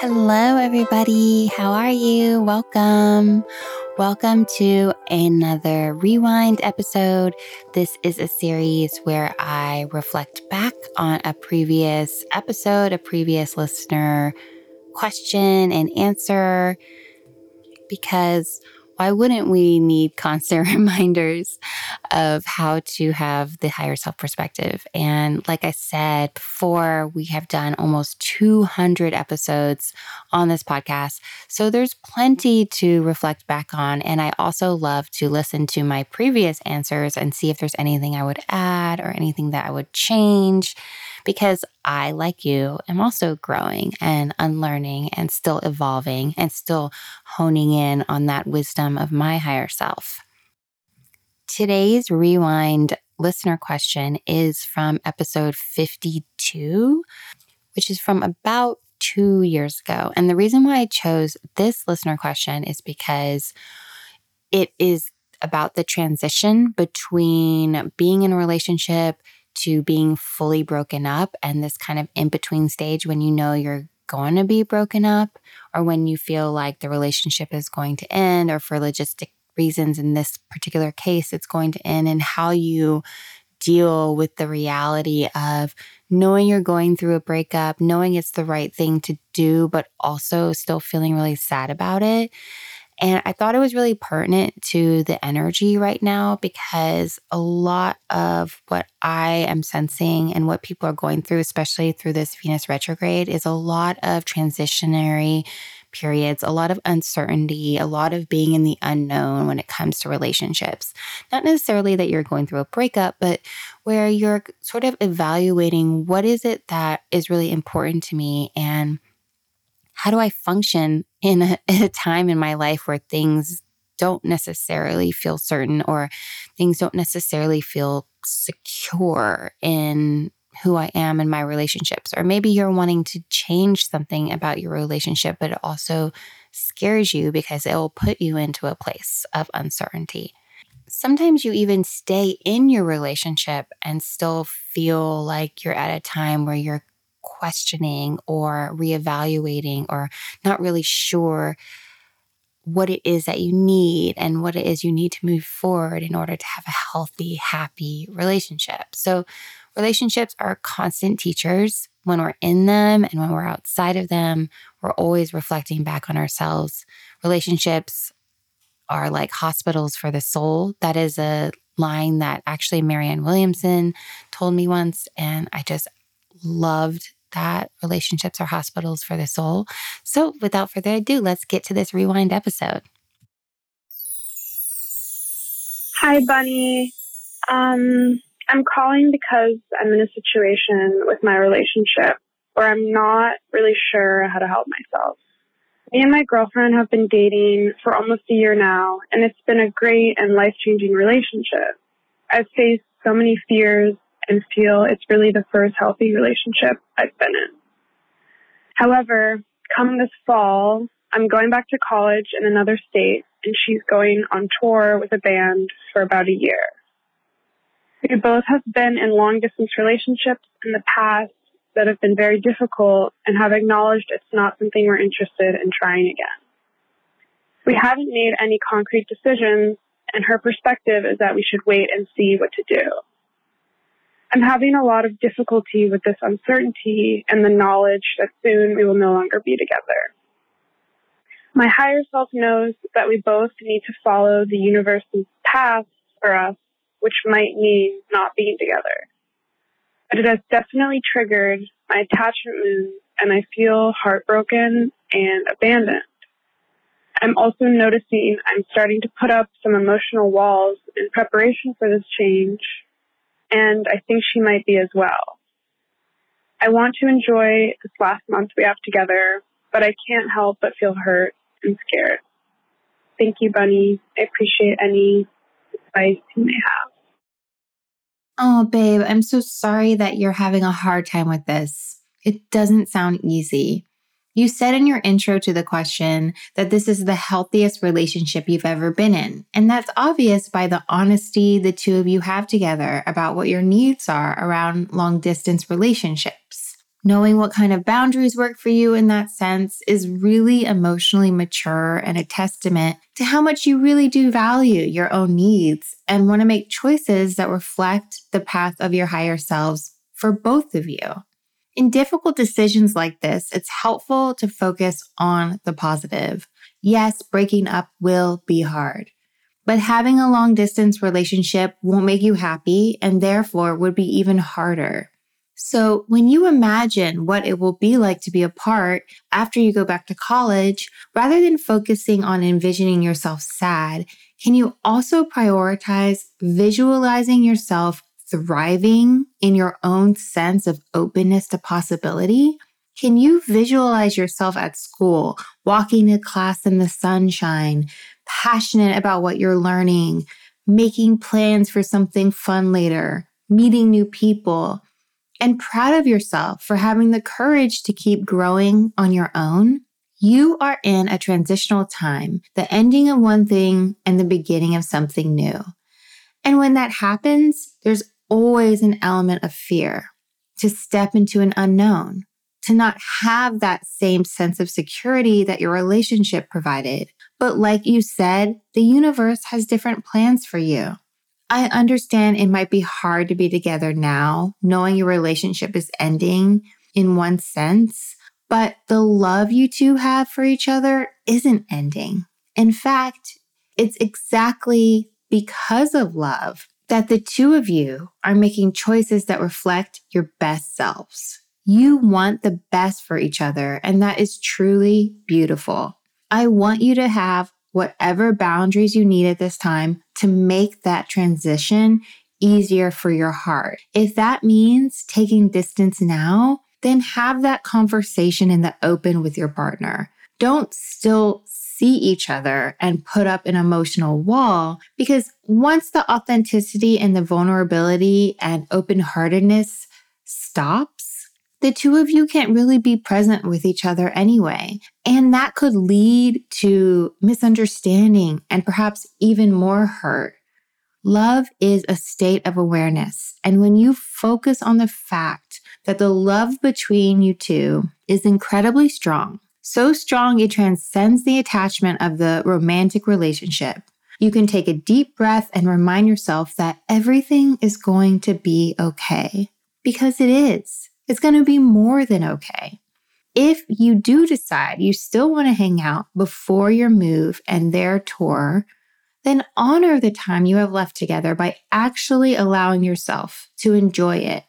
Hello, everybody. How are you? Welcome. Welcome to another rewind episode. This is a series where I reflect back on a previous episode, a previous listener question and answer, because why wouldn't we need constant reminders of how to have the higher self perspective? And like I said before, we have done almost 200 episodes on this podcast. So there's plenty to reflect back on. And I also love to listen to my previous answers and see if there's anything I would add or anything that I would change because I, like you, am also growing and unlearning and still evolving and still honing in on that wisdom of my higher self. Today's rewind listener question is from episode 52, which is from about two years ago. And the reason why I chose this listener question is because it is about the transition between being in a relationship to being fully broken up and this kind of in between stage when you know you're going to be broken up or when you feel like the relationship is going to end or for logistic reasons in this particular case it's going to end and how you deal with the reality of knowing you're going through a breakup, knowing it's the right thing to do, but also still feeling really sad about it. And I thought it was really pertinent to the energy right now because a lot of what I am sensing and what people are going through, especially through this Venus retrograde, is a lot of transitionary periods, a lot of uncertainty, a lot of being in the unknown when it comes to relationships. Not necessarily that you're going through a breakup, but where you're sort of evaluating what is it that is really important to me and how do I function in a, in a time in my life where things don't necessarily feel certain or things don't necessarily feel secure in who I am in my relationships. Or maybe you're wanting to change something about your relationship, but it also scares you because it will put you into a place of uncertainty. Sometimes you even stay in your relationship and still feel like you're at a time where you're questioning or reevaluating or not really sure what it is that you need and what it is you need to move forward in order to have a healthy, happy relationship. So, relationships are constant teachers. When we're in them and when we're outside of them, we're always reflecting back on ourselves. Relationships are like hospitals for the soul. That is a line that actually Marianne Williamson told me once. And I just loved that relationships are hospitals for the soul. So, without further ado, let's get to this rewind episode. Hi, Bunny. Um, I'm calling because I'm in a situation with my relationship where I'm not really sure how to help myself. Me and my girlfriend have been dating for almost a year now, and it's been a great and life changing relationship. I've faced so many fears and feel it's really the first healthy relationship I've been in. However, come this fall, I'm going back to college in another state and she's going on tour with a band for about a year. We both have been in long distance relationships in the past that have been very difficult and have acknowledged it's not something we're interested in trying again. We haven't made any concrete decisions and her perspective is that we should wait and see what to do. I'm having a lot of difficulty with this uncertainty and the knowledge that soon we will no longer be together. My higher self knows that we both need to follow the universe's path for us, which might mean not being together. But it has definitely triggered my attachment wounds and I feel heartbroken and abandoned. I'm also noticing I'm starting to put up some emotional walls in preparation for this change and I think she might be as well. I want to enjoy this last month we have together, but I can't help but feel hurt and scared. Thank you, Bunny. I appreciate any advice you may have. Oh, babe, I'm so sorry that you're having a hard time with this. It doesn't sound easy. You said in your intro to the question that this is the healthiest relationship you've ever been in. And that's obvious by the honesty the two of you have together about what your needs are around long distance relationships. Knowing what kind of boundaries work for you in that sense is really emotionally mature and a testament to how much you really do value your own needs and want to make choices that reflect the path of your higher selves for both of you. In difficult decisions like this, it's helpful to focus on the positive. Yes, breaking up will be hard, but having a long distance relationship won't make you happy and therefore would be even harder. So, when you imagine what it will be like to be apart after you go back to college, rather than focusing on envisioning yourself sad, can you also prioritize visualizing yourself thriving in your own sense of openness to possibility? Can you visualize yourself at school, walking to class in the sunshine, passionate about what you're learning, making plans for something fun later, meeting new people, and proud of yourself for having the courage to keep growing on your own? You are in a transitional time, the ending of one thing and the beginning of something new. And when that happens, there's always an element of fear to step into an unknown, to not have that same sense of security that your relationship provided. But like you said, the universe has different plans for you. I understand it might be hard to be together now, knowing your relationship is ending in one sense, but the love you two have for each other isn't ending. In fact, it's exactly because of love that the two of you are making choices that reflect your best selves. You want the best for each other, and that is truly beautiful. I want you to have whatever boundaries you need at this time to make that transition easier for your heart. If that means taking distance now, then have that conversation in the open with your partner. Don't still see each other and put up an emotional wall because once the authenticity and the vulnerability and open heartedness stops, the two of you can't really be present with each other anyway. And that could lead to misunderstanding and perhaps even more hurt. Love is a state of awareness. And when you focus on the fact that the love between you two is incredibly strong, so strong it transcends the attachment of the romantic relationship. You can take a deep breath and remind yourself that everything is going to be okay. Because it is. It's going to be more than okay. If you do decide you still want to hang out before your move and their tour, then honor the time you have left together by actually allowing yourself to enjoy it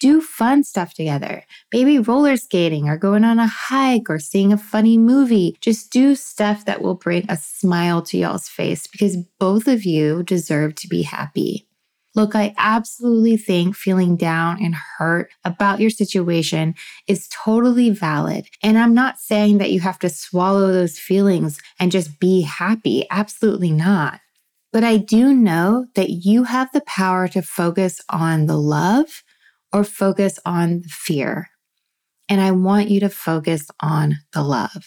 do fun stuff together. Maybe roller skating or going on a hike or seeing a funny movie. Just do stuff that will bring a smile to y'all's face because both of you deserve to be happy. Look, I absolutely think feeling down and hurt about your situation is totally valid. And I'm not saying that you have to swallow those feelings and just be happy. Absolutely not. But I do know that you have the power to focus on the love or focus on the fear. And I want you to focus on the love.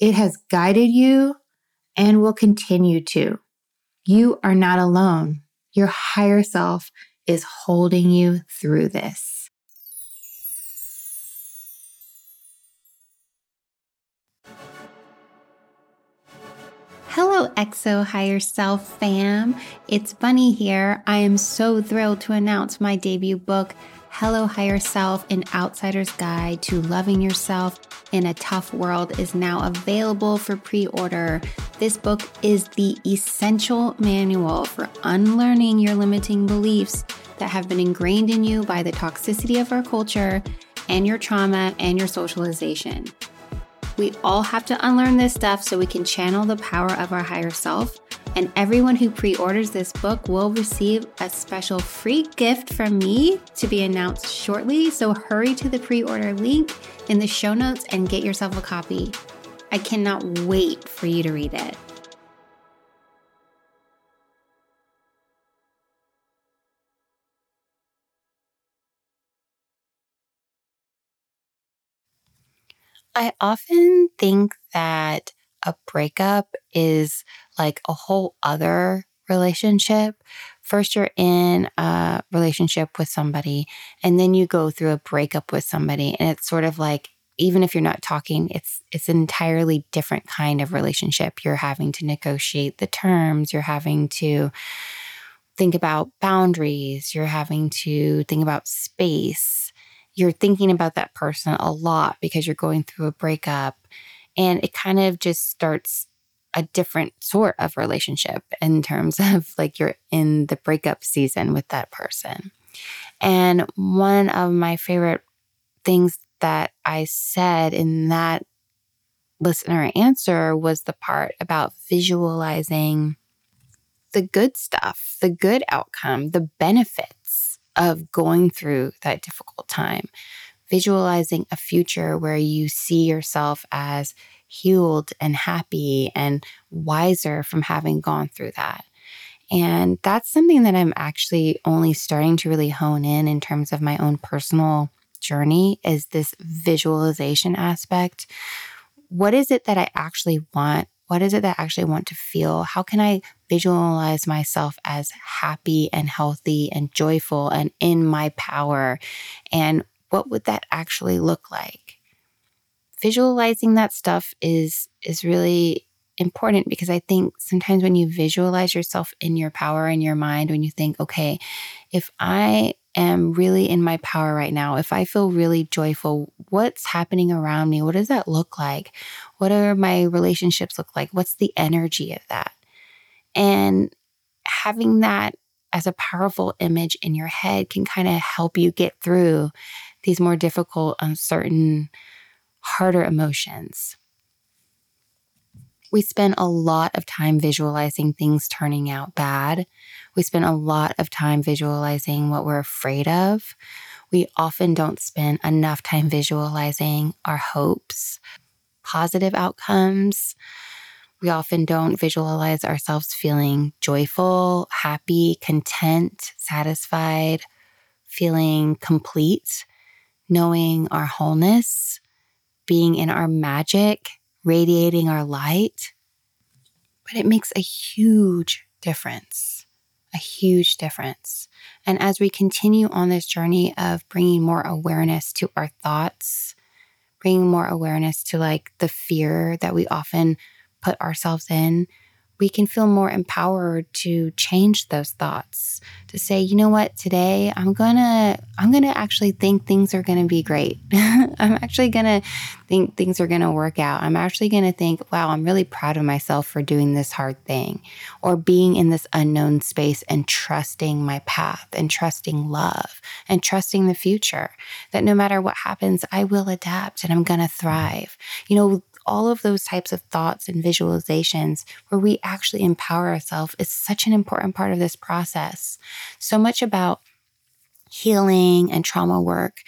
It has guided you and will continue to. You are not alone. Your higher self is holding you through this. Hello, XO Higher Self fam. It's Bunny here. I am so thrilled to announce my debut book, Hello Higher Self An Outsider's Guide to Loving Yourself in a Tough World is now available for pre order. This book is the essential manual for unlearning your limiting beliefs that have been ingrained in you by the toxicity of our culture and your trauma and your socialization. We all have to unlearn this stuff so we can channel the power of our higher self And everyone who pre orders this book will receive a special free gift from me to be announced shortly. So hurry to the pre order link in the show notes and get yourself a copy. I cannot wait for you to read it. I often think that a breakup is like a whole other relationship. First, you're in a relationship with somebody, and then you go through a breakup with somebody, and it's sort of like even if you're not talking, it's it's an entirely different kind of relationship. You're having to negotiate the terms. You're having to think about boundaries. You're having to think about space. You're thinking about that person a lot because you're going through a breakup. And it kind of just starts a different sort of relationship in terms of like you're in the breakup season with that person. And one of my favorite things that I said in that listener answer was the part about visualizing the good stuff, the good outcome, the benefits of going through that difficult time. Visualizing a future where you see yourself as healed and happy and wiser from having gone through that. And that's something that I'm actually only starting to really hone in in terms of my own personal journey is this visualization aspect. What is it that I actually want? What is it that I actually want to feel? How can I visualize myself as happy and healthy and joyful and in my power? And what would that actually look like? Visualizing that stuff is is really important because I think sometimes when you visualize yourself in your power in your mind, when you think, okay, if I am really in my power right now, if I feel really joyful, what's happening around me? What does that look like? What are my relationships look like? What's the energy of that? And having that as a powerful image in your head can kind of help you get through these more difficult, uncertain, harder emotions we spend a lot of time visualizing things turning out bad. We spend a lot of time visualizing what we're afraid of. We often don't spend enough time visualizing our hopes, positive outcomes. We often don't visualize ourselves feeling joyful, happy, content, satisfied, feeling complete, knowing our wholeness, being in our magic, radiating our light, but it makes a huge difference. A huge difference. And as we continue on this journey of bringing more awareness to our thoughts, bringing more awareness to like the fear that we often put ourselves in, we can feel more empowered to change those thoughts to say you know what? Today i'm gonna i'm gonna actually think things are gonna be great. I'm actually gonna think things are gonna work out. I'm actually gonna think wow i'm really proud of myself for doing this hard thing or being in this unknown space and trusting my path and trusting love and trusting the future that no matter what happens i will adapt and i'm gonna thrive. You know all of those types of thoughts and visualizations where we actually empower ourselves is such an important part of this process. So much about healing and trauma work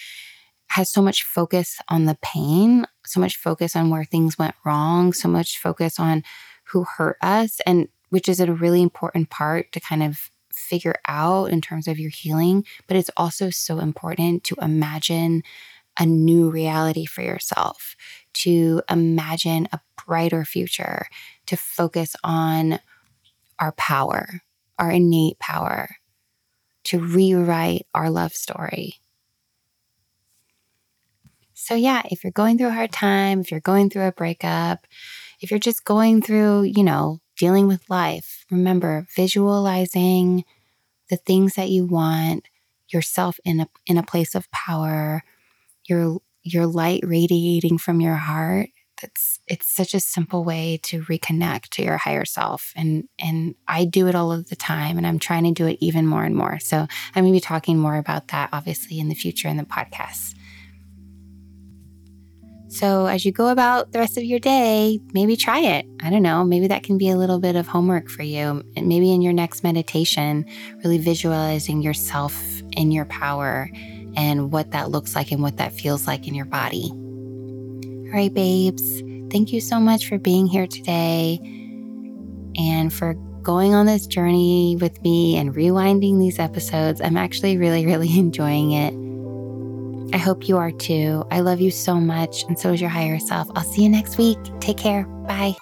has so much focus on the pain, so much focus on where things went wrong, so much focus on who hurt us, and which is a really important part to kind of figure out in terms of your healing. But it's also so important to imagine a new reality for yourself, to imagine a brighter future, to focus on our power, our innate power, to rewrite our love story. So, yeah, if you're going through a hard time, if you're going through a breakup, if you're just going through, you know, dealing with life, remember visualizing the things that you want, yourself in a, in a place of power, your your light radiating from your heart that's it's such a simple way to reconnect to your higher self. And and I do it all of the time and I'm trying to do it even more and more. So I'm going to be talking more about that obviously in the future in the podcast. So, as you go about the rest of your day, maybe try it. I don't know, maybe that can be a little bit of homework for you. And maybe in your next meditation, really visualizing yourself in your power and what that looks like and what that feels like in your body. All right, babes, thank you so much for being here today and for going on this journey with me and rewinding these episodes. I'm actually really, really enjoying it. I hope you are too. I love you so much, and so is your higher self. I'll see you next week. Take care. Bye.